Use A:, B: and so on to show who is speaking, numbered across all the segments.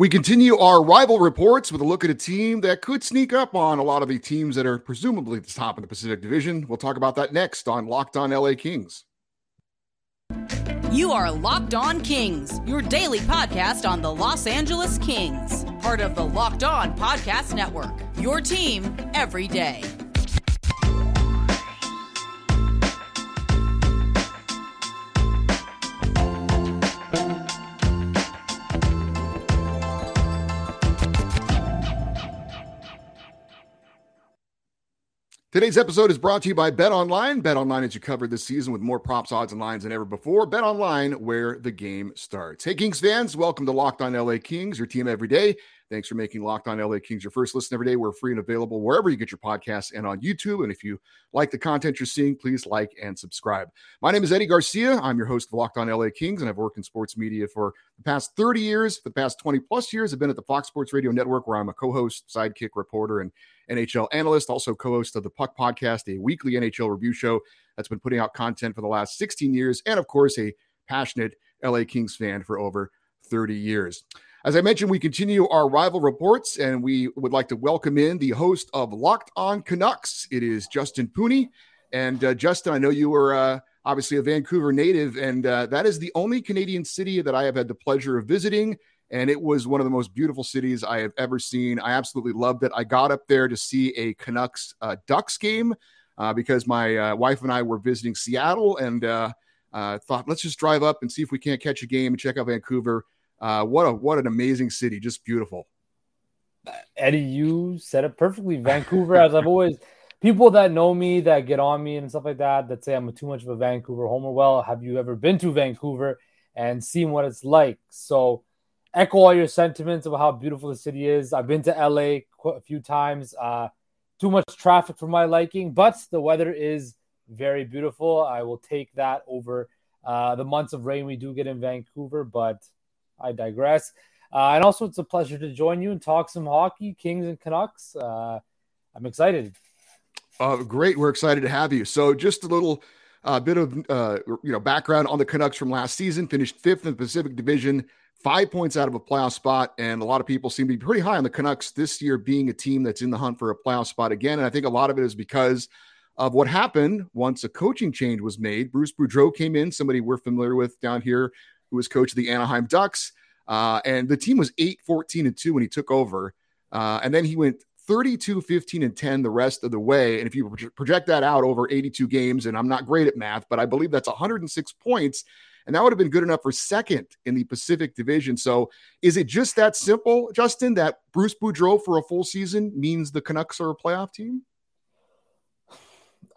A: We continue our rival reports with a look at a team that could sneak up on a lot of the teams that are presumably at the top of the Pacific Division. We'll talk about that next on Locked On LA Kings.
B: You are Locked On Kings, your daily podcast on the Los Angeles Kings, part of the Locked On Podcast Network. Your team every day.
A: Today's episode is brought to you by Bet Online. Bet Online as you covered this season with more props, odds, and lines than ever before. Bet Online, where the game starts. Hey, Kings fans, welcome to Locked On LA Kings, your team every day. Thanks for making Locked On LA Kings your first listen every day. We're free and available wherever you get your podcasts and on YouTube. And if you like the content you're seeing, please like and subscribe. My name is Eddie Garcia. I'm your host of Locked On LA Kings, and I've worked in sports media for the past 30 years. For the past 20 plus years, I've been at the Fox Sports Radio Network, where I'm a co host, sidekick reporter, and NHL analyst, also co host of the Puck Podcast, a weekly NHL review show that's been putting out content for the last 16 years, and of course, a passionate LA Kings fan for over 30 years. As I mentioned, we continue our rival reports, and we would like to welcome in the host of Locked On Canucks. It is Justin Pooney. And uh, Justin, I know you were uh, obviously a Vancouver native, and uh, that is the only Canadian city that I have had the pleasure of visiting and it was one of the most beautiful cities I have ever seen. I absolutely loved it. I got up there to see a Canucks uh, Ducks game uh, because my uh, wife and I were visiting Seattle and thought, let's just drive up and see if we can't catch a game and check out Vancouver. Uh, what a what an amazing city, just beautiful.
C: Eddie, you said it perfectly. Vancouver, as I've always people that know me that get on me and stuff like that that say I'm too much of a Vancouver homer. Well, have you ever been to Vancouver and seen what it's like? So echo all your sentiments about how beautiful the city is. I've been to LA a few times. Uh, too much traffic for my liking, but the weather is very beautiful. I will take that over uh, the months of rain we do get in Vancouver, but I digress. Uh, and also, it's a pleasure to join you and talk some hockey, Kings and Canucks. Uh, I'm excited.
A: Uh, great, we're excited to have you. So, just a little uh, bit of uh, you know background on the Canucks from last season. Finished fifth in the Pacific Division five points out of a playoff spot. And a lot of people seem to be pretty high on the Canucks this year being a team that's in the hunt for a playoff spot again. And I think a lot of it is because of what happened once a coaching change was made. Bruce Boudreau came in, somebody we're familiar with down here, who was coach of the Anaheim Ducks. Uh, and the team was 8 14 and 2 when he took over. Uh, and then he went 32 15 and 10 the rest of the way. And if you project that out over 82 games, and I'm not great at math, but I believe that's 106 points and that would have been good enough for second in the Pacific Division. So, is it just that simple, Justin, that Bruce Boudreau for a full season means the Canucks are a playoff team?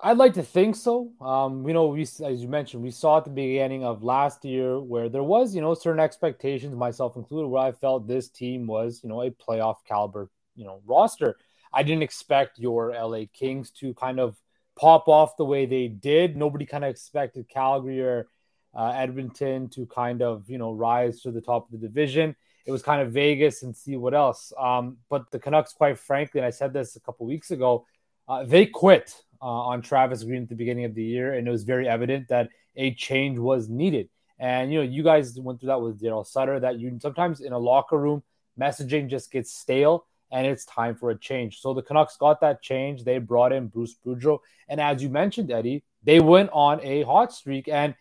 C: I'd like to think so. Um, you know, we as you mentioned, we saw at the beginning of last year where there was, you know, certain expectations, myself included, where I felt this team was, you know, a playoff caliber, you know, roster. I didn't expect your LA Kings to kind of pop off the way they did. Nobody kind of expected Calgary or uh, Edmonton to kind of you know rise to the top of the division. It was kind of Vegas and see what else. Um, but the Canucks, quite frankly, and I said this a couple weeks ago, uh, they quit uh, on Travis Green at the beginning of the year, and it was very evident that a change was needed. And you know, you guys went through that with Darryl Sutter. That you sometimes in a locker room, messaging just gets stale, and it's time for a change. So the Canucks got that change. They brought in Bruce Boudreau, and as you mentioned, Eddie, they went on a hot streak and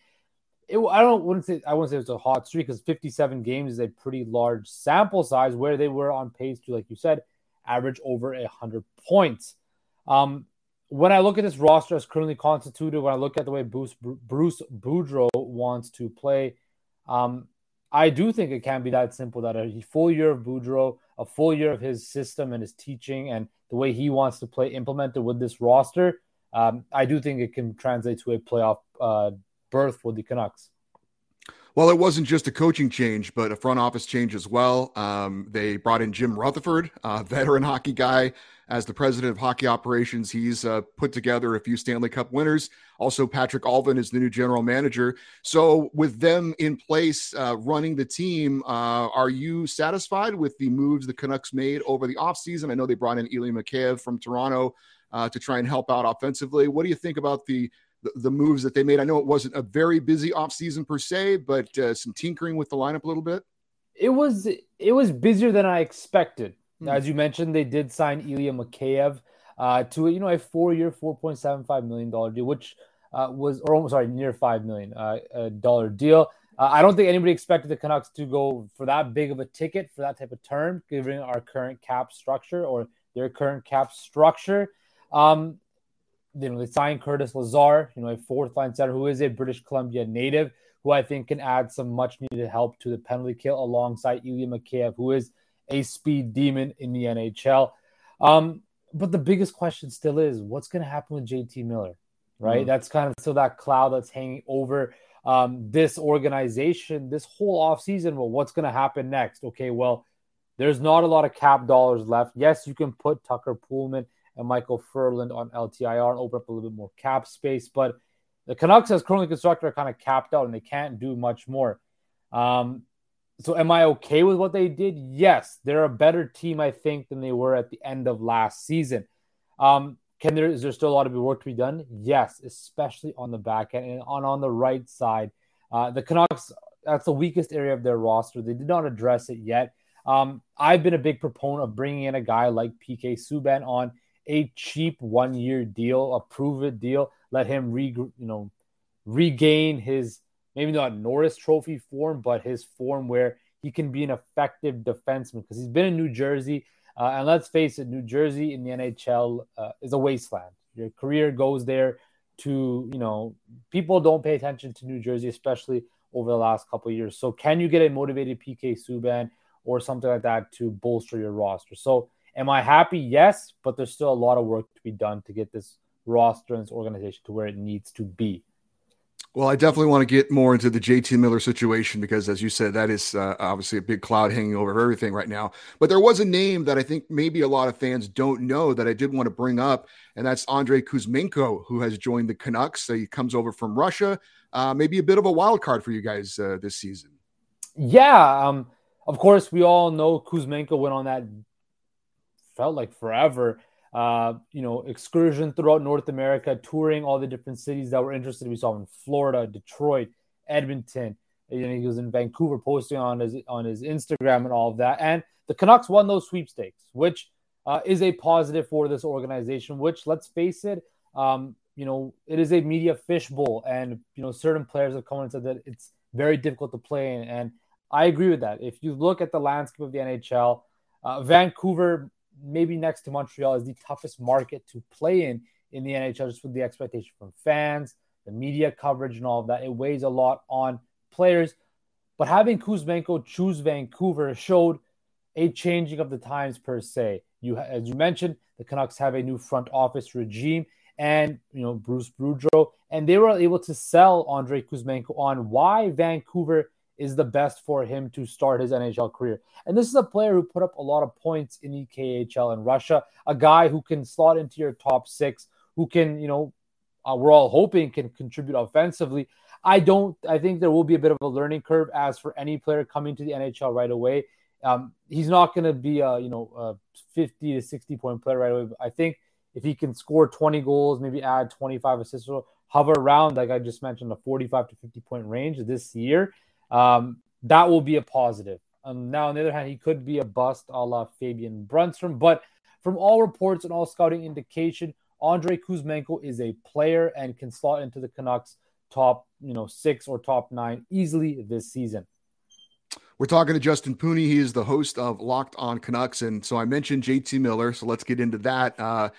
C: it, I don't wouldn't say I wouldn't say it was a hot streak because 57 games is a pretty large sample size where they were on pace to, like you said, average over hundred points. Um, when I look at this roster as currently constituted, when I look at the way Bruce Bruce Boudreau wants to play, um, I do think it can be that simple that a full year of Boudreau, a full year of his system and his teaching and the way he wants to play implemented with this roster, um, I do think it can translate to a playoff uh, berth for the Canucks.
A: Well, it wasn't just a coaching change, but a front office change as well. Um, they brought in Jim Rutherford, a veteran hockey guy, as the president of hockey operations. He's uh, put together a few Stanley Cup winners. Also, Patrik Allvin is the new general manager. So, with them in place uh, running the team, uh, are you satisfied with the moves the Canucks made over the offseason? I know they brought in Ilya Mikheyev from Toronto uh, to try and help out offensively. What do you think about the the, the moves that they made. I know it wasn't a very busy offseason per se, but uh, some tinkering with the lineup a little bit.
C: It was it was busier than I expected. Mm. As you mentioned, they did sign Ilya Mikheyev uh, to you know a four-year, four point seven five million dollar deal, which uh, was or almost sorry near five million uh, dollar deal. Uh, I don't think anybody expected the Canucks to go for that big of a ticket for that type of term, given our current cap structure or their current cap structure. Um, you know, they signed Curtis Lazar, you know, a fourth line center who is a British Columbia native, who I think can add some much needed help to the penalty kill alongside Ilya Mikheyev, who is a speed demon in the NHL. Um, but the biggest question still is what's going to happen with JT Miller, right? Mm-hmm. That's kind of still that cloud that's hanging over um, this organization this whole offseason. Well, what's going to happen next? Okay, well, there's not a lot of cap dollars left. Yes, you can put Tucker Poolman and Michael Ferland on LTIR and open up a little bit more cap space, but the Canucks, as currently constructed, are kind of capped out and they can't do much more. Um, so, am I okay with what they did? Yes, they're a better team, I think, than they were at the end of last season. Um, can there is there still a lot of work to be done? Yes, especially on the back end and on on the right side. Uh, the Canucks that's the weakest area of their roster. They did not address it yet. Um, I've been a big proponent of bringing in a guy like PK Subban on a cheap one year deal, a prove it deal. Let him re you know regain his maybe not Norris Trophy form, but his form where he can be an effective defenseman because he's been in New Jersey. Uh, and let's face it, New Jersey in the NHL uh, is a wasteland. Your career goes there to, you know, people don't pay attention to New Jersey, especially over the last couple years. So, can you get a motivated PK Subban or something like that to bolster your roster? So, am I happy? Yes, but there's still a lot of work to be done to get this roster and this organization to where it needs to be.
A: Well, I definitely want to get more into the JT Miller situation because, as you said, that is uh, obviously a big cloud hanging over everything right now. But there was a name that I think maybe a lot of fans don't know that I did want to bring up, and that's Andrei Kuzmenko, who has joined the Canucks. So he comes over from Russia. Uh, maybe a bit of a wild card for you guys uh, this season.
C: Yeah. Um, of course, we all know Kuzmenko went on that, felt like forever uh, you know, excursion throughout North America, touring all the different cities that were interested. We saw him in Florida, Detroit, Edmonton. You know, he was in Vancouver, posting on his on his Instagram and all of that. And the Canucks won those sweepstakes, which uh, is a positive for this organization. Which, let's face it, um, you know, it is a media fishbowl, and you know, certain players have come and said that it's very difficult to play in. And I agree with that. If you look at the landscape of the NHL, uh, Vancouver maybe next to Montreal, is the toughest market to play in in the NHL, just with the expectation from fans, the media coverage, and all of that. It weighs a lot on players. But having Kuzmenko choose Vancouver showed a changing of the times per se. You, as you mentioned, the Canucks have a new front office regime, and you know Bruce Boudreau, and they were able to sell Andre Kuzmenko on why Vancouver is the best for him to start his NHL career. And this is a player who put up a lot of points in the KHL in Russia, a guy who can slot into your top six, who can, you know, uh, we're all hoping can contribute offensively. I don't, I think there will be a bit of a learning curve as for any player coming to the NHL right away. Um, he's not going to be a, you know, a 50 to 60 point player right away. But I think if he can score 20 goals, maybe add 25 assists, hover around, like I just mentioned, a 45 to 50 point range this year, um, that will be a positive. Um, now, on the other hand, he could be a bust a la Fabian Brunnstrom. But from all reports and all scouting indication, Andre Kuzmenko is a player and can slot into the Canucks top, you know, six or top nine easily this season.
A: We're talking to Justin Pooney. He is the host of Locked On Canucks. And so I mentioned JT Miller. So let's get into that. Uh,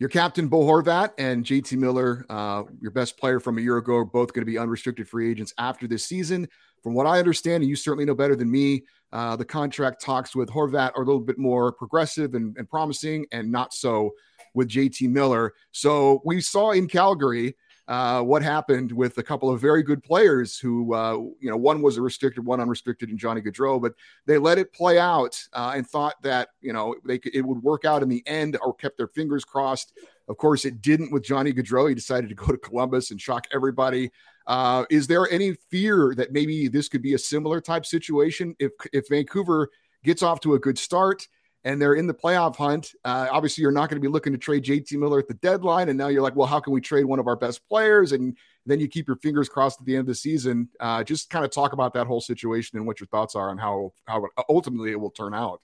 A: your captain, Bo Horvat, and JT Miller, uh, your best player from a year ago, are both going to be unrestricted free agents after this season. From what I understand, and you certainly know better than me, uh, the contract talks with Horvat are a little bit more progressive and, and promising, and not so with JT Miller. So we saw in Calgary uh, what happened with a couple of very good players who, uh, you know, one was a restricted, one unrestricted in Johnny Gaudreau, but they let it play out uh, and thought that, you know, they could, it would work out in the end or kept their fingers crossed. Of course, it didn't with Johnny Gaudreau. He decided to go to Columbus and shock everybody. Uh, is there any fear that maybe this could be a similar type situation if if Vancouver gets off to a good start and they're in the playoff hunt? Uh, obviously, you're not going to be looking to trade JT Miller at the deadline, and now you're like, well, how can we trade one of our best players? And then you keep your fingers crossed at the end of the season. Uh, just kind of talk about that whole situation and what your thoughts are on how how ultimately it will turn out.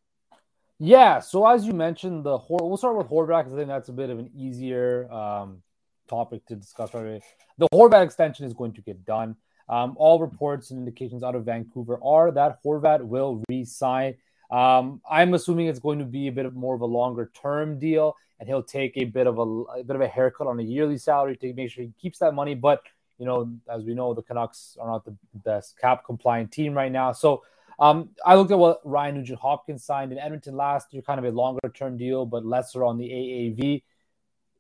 C: Yeah. So as you mentioned, the we'll start with Horvat because I think that's a bit of an easier um, topic to discuss away. The Horvat extension is going to get done. Um, all reports and indications out of Vancouver are that Horvat will re-sign. Um, I'm assuming it's going to be a bit of more of a longer term deal, and he'll take a bit of a, a, bit of a haircut on a yearly salary to make sure he keeps that money. But you know, as we know, the Canucks are not the best cap compliant team right now. So um, I looked at what Ryan Nugent Hopkins signed in Edmonton last year, kind of a longer term deal, but lesser on the AAV.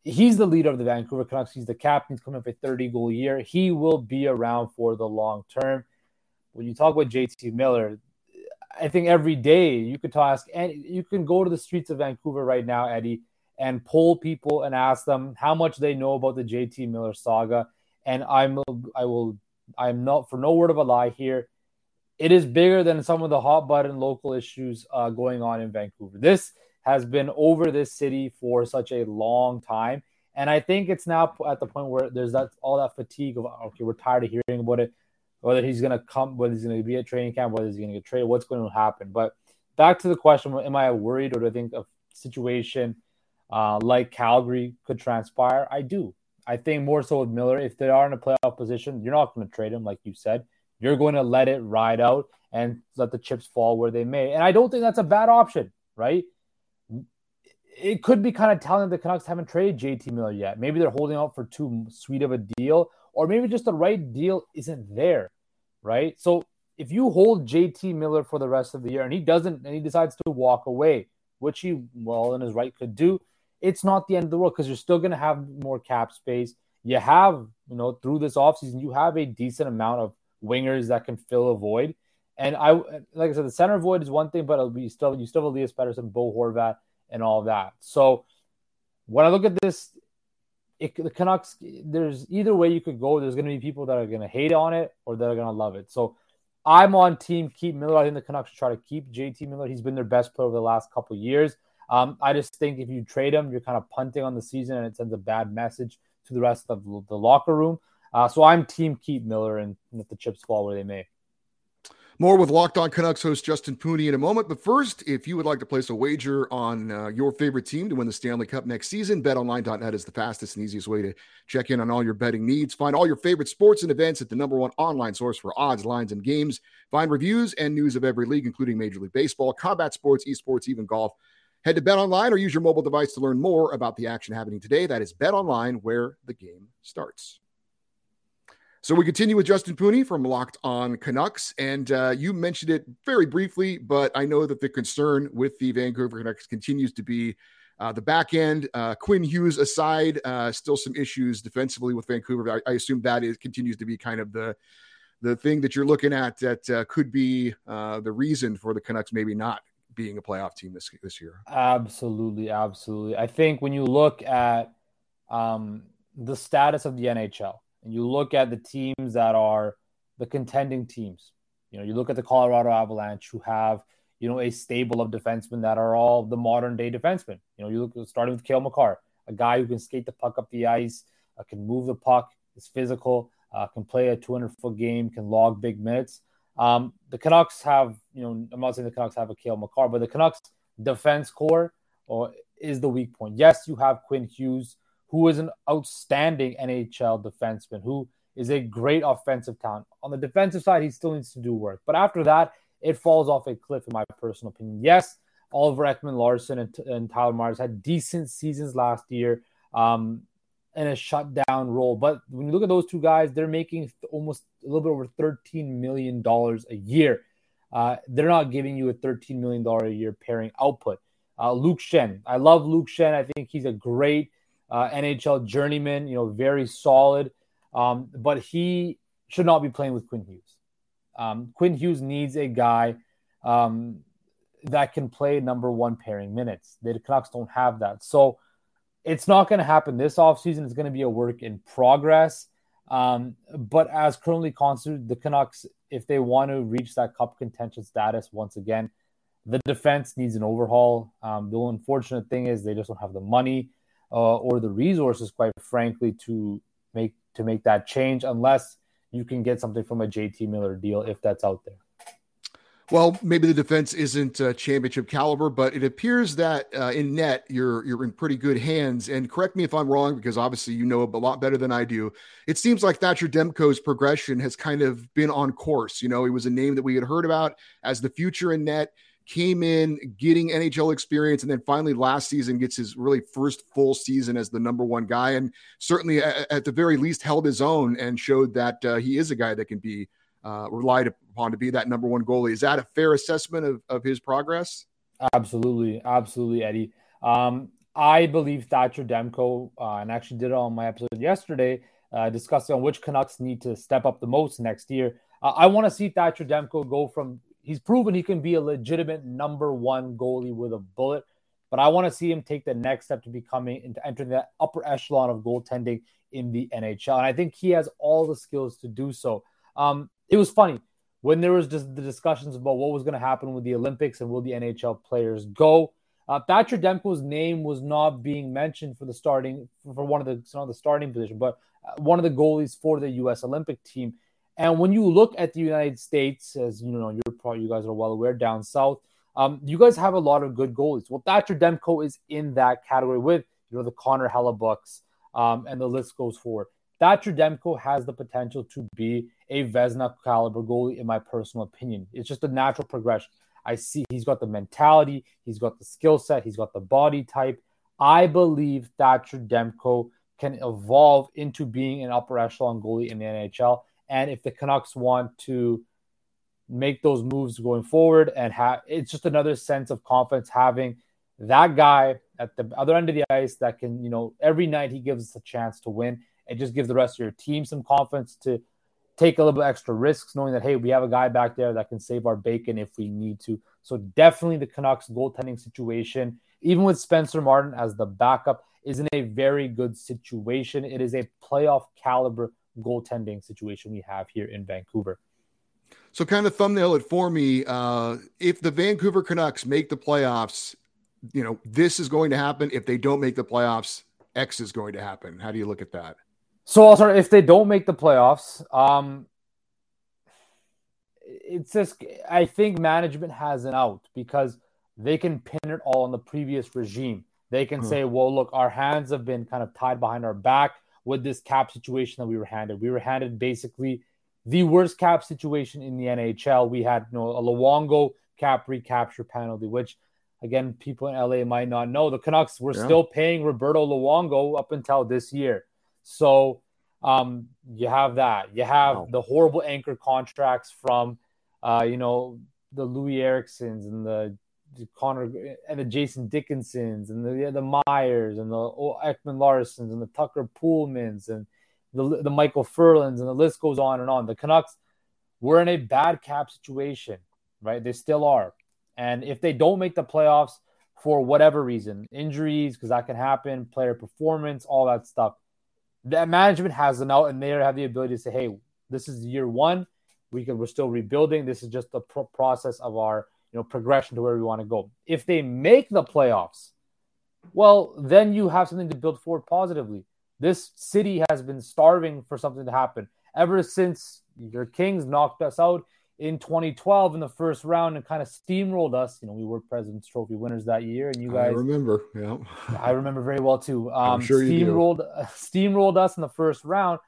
C: He's the leader of the Vancouver Canucks. He's the captain. He's coming up a 30 goal year. He will be around for the long term. When you talk about JT Miller, I think every day you could ask, and you can go to the streets of Vancouver right now, Eddie, and poll people and ask them how much they know about the JT Miller saga. And I'm, I will, I'm not for no word of a lie here. It is bigger than some of the hot button local issues uh, going on in Vancouver. This has been over this city for such a long time. And I think it's now at the point where there's that all that fatigue of okay, we're tired of hearing about it whether he's going to come, whether he's going to be at training camp, whether he's going to get traded, what's going to happen. But back to the question: Am I worried, or do I think a situation uh, like Calgary could transpire? I do. I think more so with Miller. If they are in a playoff position, you're not going to trade him, like you said. You're going to let it ride out and let the chips fall where they may. And I don't think that's a bad option, right? It could be kind of telling the Canucks haven't traded JT Miller yet. Maybe they're holding out for too sweet of a deal, or maybe just the right deal isn't there, right? So if you hold JT Miller for the rest of the year and he doesn't and he decides to walk away, which he well in his right could do, it's not the end of the world because you're still going to have more cap space. You have, you know, through this offseason, you have a decent amount of wingers that can fill a void. And I, like I said, the center void is one thing, but it'll be still, you still have Elias Pettersson, Bo Horvat, and all that. So when I look at this, it, the Canucks, there's either way you could go. There's going to be people that are going to hate on it or that are going to love it. So I'm on team keep Miller. I think the Canucks should try to keep JT Miller. He's been their best player over the last couple years. Um, I just think if you trade him, you're kind of punting on the season and it sends a bad message to the rest of the locker room. Uh, so I'm team keep Miller and let the chips fall where they may.
A: More with Locked On Canucks host Justin Pooney in a moment. But first, if you would like to place a wager on uh, your favorite team to win the Stanley Cup next season, betonline.net is the fastest and easiest way to check in on all your betting needs. Find all your favorite sports and events at the number one online source for odds, lines, and games. Find reviews and news of every league, including Major League Baseball, combat sports, esports, even golf. Head to BetOnline or use your mobile device to learn more about the action happening today. That is BetOnline, where the game starts. So we continue with Justin Pooney from Locked On Canucks, and uh, you mentioned it very briefly, but I know that the concern with the Vancouver Canucks continues to be uh, the back end. Uh, Quinn Hughes aside, uh, still some issues defensively with Vancouver. I, I, assume that is continues to be kind of the the thing that you're looking at that uh, could be uh, the reason for the Canucks maybe not being a playoff team this this year.
C: Absolutely, absolutely. I think when you look at um, the status of the NHL and you look at the teams that are the contending teams, you know, you look at the Colorado Avalanche who have, you know, a stable of defensemen that are all the modern day defensemen. You know, you look starting with Cale Makar, a guy who can skate the puck up the ice, uh, can move the puck, is physical, uh, can play a 200 foot game, can log big minutes. Um, the Canucks have, you know, I'm not saying the Canucks have a Cale Makar, but the Canucks defense core or is the weak point. Yes, you have Quinn Hughes, who is an outstanding NHL defenseman, who is a great offensive talent. On the defensive side, he still needs to do work. But after that, it falls off a cliff, in my personal opinion. Yes, Oliver Ekman-Larsson and, and Tyler Myers had decent seasons last year um, in a shutdown role. But when you look at those two guys, they're making almost a little bit over $13 million a year. Uh, they're not giving you a $13 million a year pairing output. Uh, Luke Schenn, I love Luke Schenn. I think he's a great uh, NHL journeyman, you know, very solid. Um, but he should not be playing with Quinn Hughes. Um, Quinn Hughes needs a guy um, that can play number one pairing minutes. The Canucks don't have that. So it's not going to happen this offseason. It's going to be a work in progress. Um, but as currently constituted, the Canucks, if they want to reach that cup contention status once again, the defense needs an overhaul. Um, the unfortunate thing is they just don't have the money uh, or the resources, quite frankly, to make to make that change unless you can get something from a JT Miller deal if that's out there.
A: Well, maybe the defense isn't uh, championship caliber, but it appears that uh, in net you're you're in pretty good hands. And correct me if I'm wrong, because obviously you know a lot better than I do. It seems like Thatcher Demko's progression has kind of been on course. You know, he was a name that we had heard about as the future in net. Came in getting NHL experience, and then finally last season gets his really first full season as the number one guy, and certainly at, the very least held his own and showed that uh, he is a guy that can be uh, relied upon to be that number one goalie. Is that a fair assessment of, of his progress?
C: Absolutely. Absolutely, Eddie. Um, I believe Thatcher Demko, uh, and actually did it on my episode yesterday, uh, discussing on which Canucks need to step up the most next year. Uh, I want to see Thatcher Demko go from, he's proven he can be a legitimate number one goalie with a bullet, but I want to see him take the next step to becoming, into entering that upper echelon of goaltending in the NHL. And I think he has all the skills to do so. Um, it was funny when there was just the discussions about what was going to happen with the Olympics and will the NHL players go. Uh, Thatcher Demko's name was not being mentioned for the starting for one of the not the starting position, but uh, one of the goalies for the U.S. Olympic team. And when you look at the United States, as you know, you're probably you guys are well aware down south, um, you guys have a lot of good goalies. Well, Thatcher Demko is in that category with you know the Connor Hellebuycks, um, and the list goes forward. Thatcher Demko has the potential to be a Vezina caliber goalie, in my personal opinion. It's just a natural progression. I see he's got the mentality, he's got the skill set, he's got the body type. I believe Thatcher Demko can evolve into being an upper echelon goalie in the NHL. And if the Canucks want to make those moves going forward and have it's just another sense of confidence having that guy at the other end of the ice that can, you know, every night he gives us a chance to win. It just gives the rest of your team some confidence to take a little bit extra risks, knowing that hey, we have a guy back there that can save our bacon if we need to. So definitely the Canucks goaltending situation, even with Spencer Martin as the backup, is in a very good situation. It is a playoff caliber goaltending situation we have here in Vancouver.
A: So, kind of thumbnail it for me. Uh, if the Vancouver Canucks make the playoffs, you know this is going to happen. If they don't make the playoffs, X is going to happen. How do you look at that?
C: So also, if they don't make the playoffs, um, it's just I think management has an out because they can pin it all on the previous regime. They can hmm. say, "Well, look, our hands have been kind of tied behind our back with this cap situation that we were handed. We were handed basically the worst cap situation in the NHL. We had you know, a Luongo cap recapture penalty, which again, people in LA might not know. The Canucks were yeah. still paying Roberto Luongo up until this year. So um, you have that. You have wow. the horrible anchor contracts from, uh, you know, the Louis Erikssons and the Connor and the Jason Dickinsons and the the Myers and the Ekman Larssons and the Tucker Poolmans and the the Michael Ferlands and the list goes on and on. The Canucks were in a bad cap situation, right? They still are. And if they don't make the playoffs for whatever reason, injuries, because that can happen, player performance, all that stuff, that management has an out and they have the ability to say, hey, this is year one. We can, we're still rebuilding. This is just the pro- process of our you know progression to where we want to go. If they make the playoffs, well, then you have something to build forward positively. This city has been starving for something to happen ever since your Kings knocked us out in 2012 in the first round and kind of steamrolled us. You know, we were President's Trophy winners that year, and you guys
A: I remember, yeah,
C: I remember very well too. Um, I'm sure you steamrolled, uh, steamrolled us in the first round.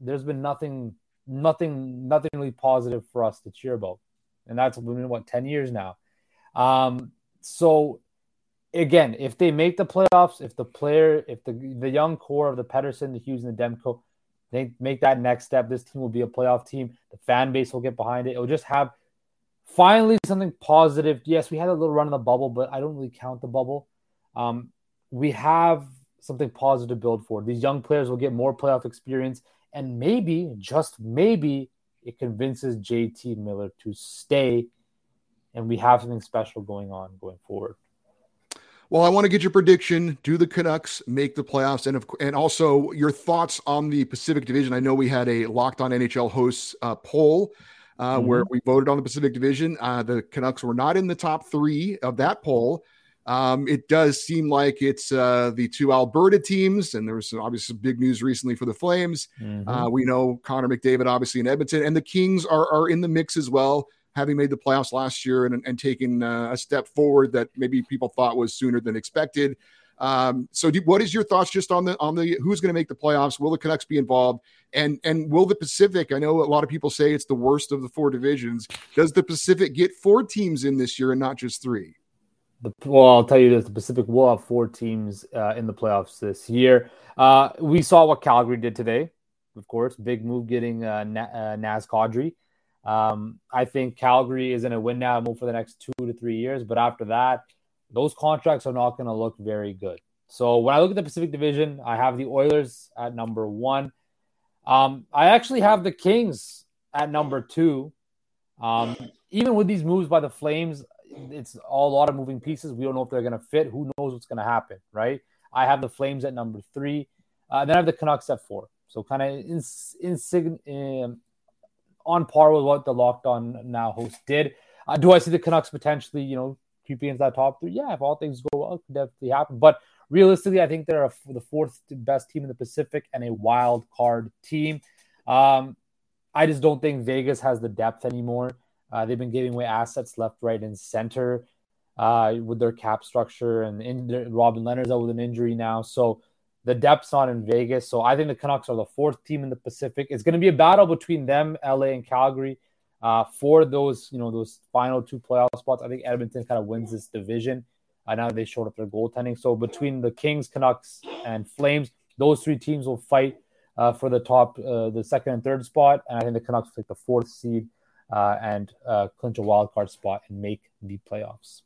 C: There's been nothing, nothing, nothing really positive for us to cheer about, and that's been what 10 years now. Um, so again, if they make the playoffs, if the player, if the the young core of the Pettersson, the Hughes, and the Demko they make that next step. This team will be a playoff team. The fan base will get behind it. It'll just have finally something positive. Yes, we had a little run in the bubble, but I don't really count the bubble. Um, we have something positive to build for. These young players will get more playoff experience, and maybe, just maybe, it convinces JT Miller to stay, and we have something special going on going forward.
A: Well, I want to get your prediction. Do the Canucks make the playoffs? And, of, and also your thoughts on the Pacific Division. I know we had a Locked On NHL hosts uh, poll uh, mm-hmm. where we voted on the Pacific Division. Uh, the Canucks were not in the top three of that poll. Um, it does seem like it's uh, the two Alberta teams, and there was some, obviously some big news recently for the Flames. Mm-hmm. Uh, we know Connor McDavid, obviously in Edmonton, and the Kings are are in the mix as well, having made the playoffs last year and, and taking uh, a step forward that maybe people thought was sooner than expected. Um, so, do, what is your thoughts just on the on the who's going to make the playoffs? Will the Canucks be involved? And and will the Pacific? I know a lot of people say it's the worst of the four divisions. Does the Pacific get four teams in this year and not just three?
C: The, well, I'll tell you this: the Pacific will have four teams uh, in the playoffs this year. Uh, we saw what Calgary did today, of course. Big move getting uh, Na- uh, Naz Kadri. Um, I think Calgary is in a win now, move for the next two to three years. But after that, those contracts are not going to look very good. So when I look at the Pacific Division, I have the Oilers at number one. Um, I actually have the Kings at number two. Um, even with these moves by the Flames, it's all a lot of moving pieces. We don't know if they're going to fit. Who knows what's going to happen, right? I have the Flames at number three. Uh, then I have the Canucks at four. So kind of in, on par with what the Locked On Now host did. Uh, do I see the Canucks potentially, you know, creeping into that top three. Yeah, if all things go well, could definitely happen. But realistically, I think they're a, the fourth best team in the Pacific and a wild card team. Um, I just don't think Vegas has the depth anymore. Uh, they've been giving away assets left, right, and center uh, with their cap structure, and in, Robin Lehner's out with an injury now. So the depth's not in Vegas. So I think the Canucks are the fourth team in the Pacific. It's going to be a battle between them, LA, and Calgary uh, for those, you know, those final two playoff spots. I think Edmonton kind of wins this division. Uh, know they showed up their goaltending. So between the Kings, Canucks, and Flames, those three teams will fight uh, for the top, uh, the second and third spot. And I think the Canucks will take the fourth seed uh, and uh, clinch a wild card spot and make the playoffs.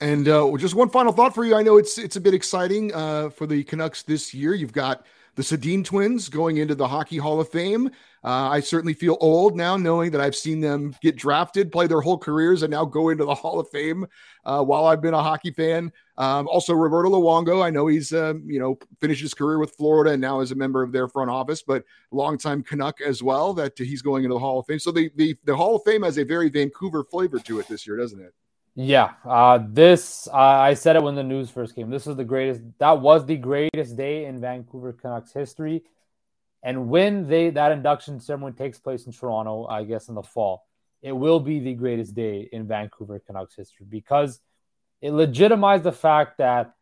A: And uh, just one final thought for you. I know it's it's a bit exciting uh, for the Canucks this year. You've got the Sedin twins going into the Hockey Hall of Fame. Uh, I certainly feel old now knowing that I've seen them get drafted, play their whole careers, and now go into the Hall of Fame uh, while I've been a hockey fan. Um, also, Roberto Luongo, I know he's, um, you know, finished his career with Florida and now is a member of their front office, but longtime Canuck as well, that he's going into the Hall of Fame. So the, the, the Hall of Fame has a very Vancouver flavor to it this year, doesn't it?
C: Yeah, uh, this uh, I said it when the news first came. This is the greatest. That was the greatest day in Vancouver Canucks history. And when they that induction ceremony takes place in Toronto, I guess in the fall, it will be the greatest day in Vancouver Canucks history because it legitimized the fact that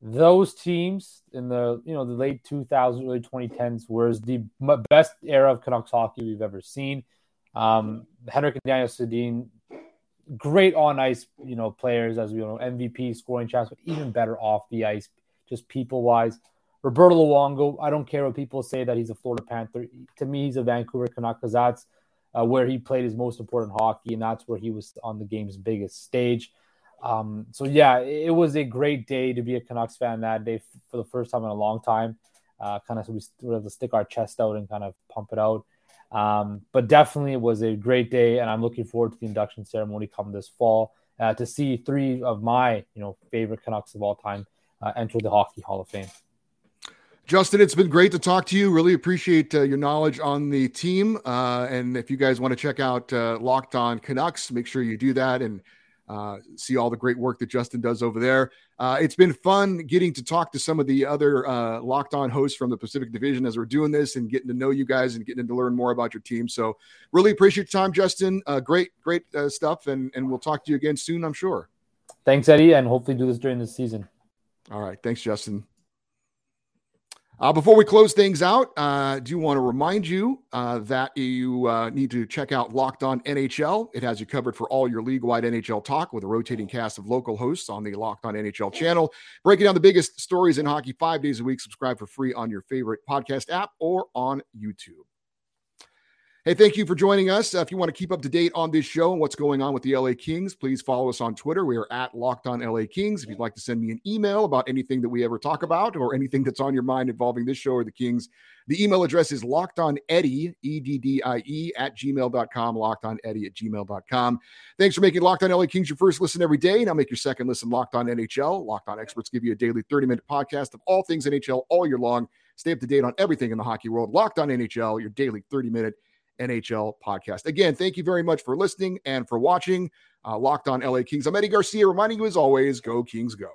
C: those teams in the you know the late 2000s, early 2010s was the best era of Canucks hockey we've ever seen. Um, Henrik and Daniel Sedin great on ice, you know, players as we know, MVP, scoring champs, but even better off the ice, just people wise. Roberto Luongo, I don't care what people say that he's a Florida Panther. To me, he's a Vancouver Canuck because that's uh, where he played his most important hockey, and that's where he was on the game's biggest stage. Um, so yeah, it was a great day to be a Canucks fan that day for the first time in a long time. Uh, kind of so we were able to stick our chest out and kind of pump it out. Um, but definitely it was a great day, and I'm looking forward to the induction ceremony come this fall uh, to see three of my you know favorite Canucks of all time uh, enter the Hockey Hall of Fame.
A: Justin, it's been great to talk to you. Really appreciate uh, your knowledge on the team. Uh, and if you guys want to check out uh, Locked On Canucks, make sure you do that. And uh, see all the great work that Justin does over there. Uh, it's been fun getting to talk to some of the other uh, locked on hosts from the Pacific Division as we're doing this and getting to know you guys and getting to learn more about your team. So, really appreciate your time, Justin. Uh, great, great uh, stuff. And, and we'll talk to you again soon, I'm sure.
C: Thanks, Eddie. And hopefully do this during the season.
A: All right. Thanks, Justin. Uh, before we close things out, uh, do want to remind you uh, that you uh, need to check out Locked On NHL. It has you covered for all your league wide NHL talk with a rotating cast of local hosts on the Locked On NHL channel, breaking down the biggest stories in hockey five days a week. Subscribe for free on your favorite podcast app or on YouTube. Hey, thank you for joining us. Uh, if you want to keep up to date on this show and what's going on with the LA Kings, please follow us on Twitter. We are at Locked On LA Kings. If you'd like to send me an email about anything that we ever talk about or anything that's on your mind involving this show or the Kings, the email address is locked on Eddie, E D D I E, at gmail.com, locked on Eddie at gmail.com. Thanks for making Locked On LA Kings your first listen every day. Now make your second listen Locked On NHL. Locked On experts give you a daily 30-minute podcast of all things NHL all year long. Stay up to date on everything in the hockey world. Locked On NHL, your daily 30-minute NHL podcast. Again, thank you very much for listening and for watching uh, Locked On LA Kings. I'm Eddie Garcia reminding you as always, go Kings go.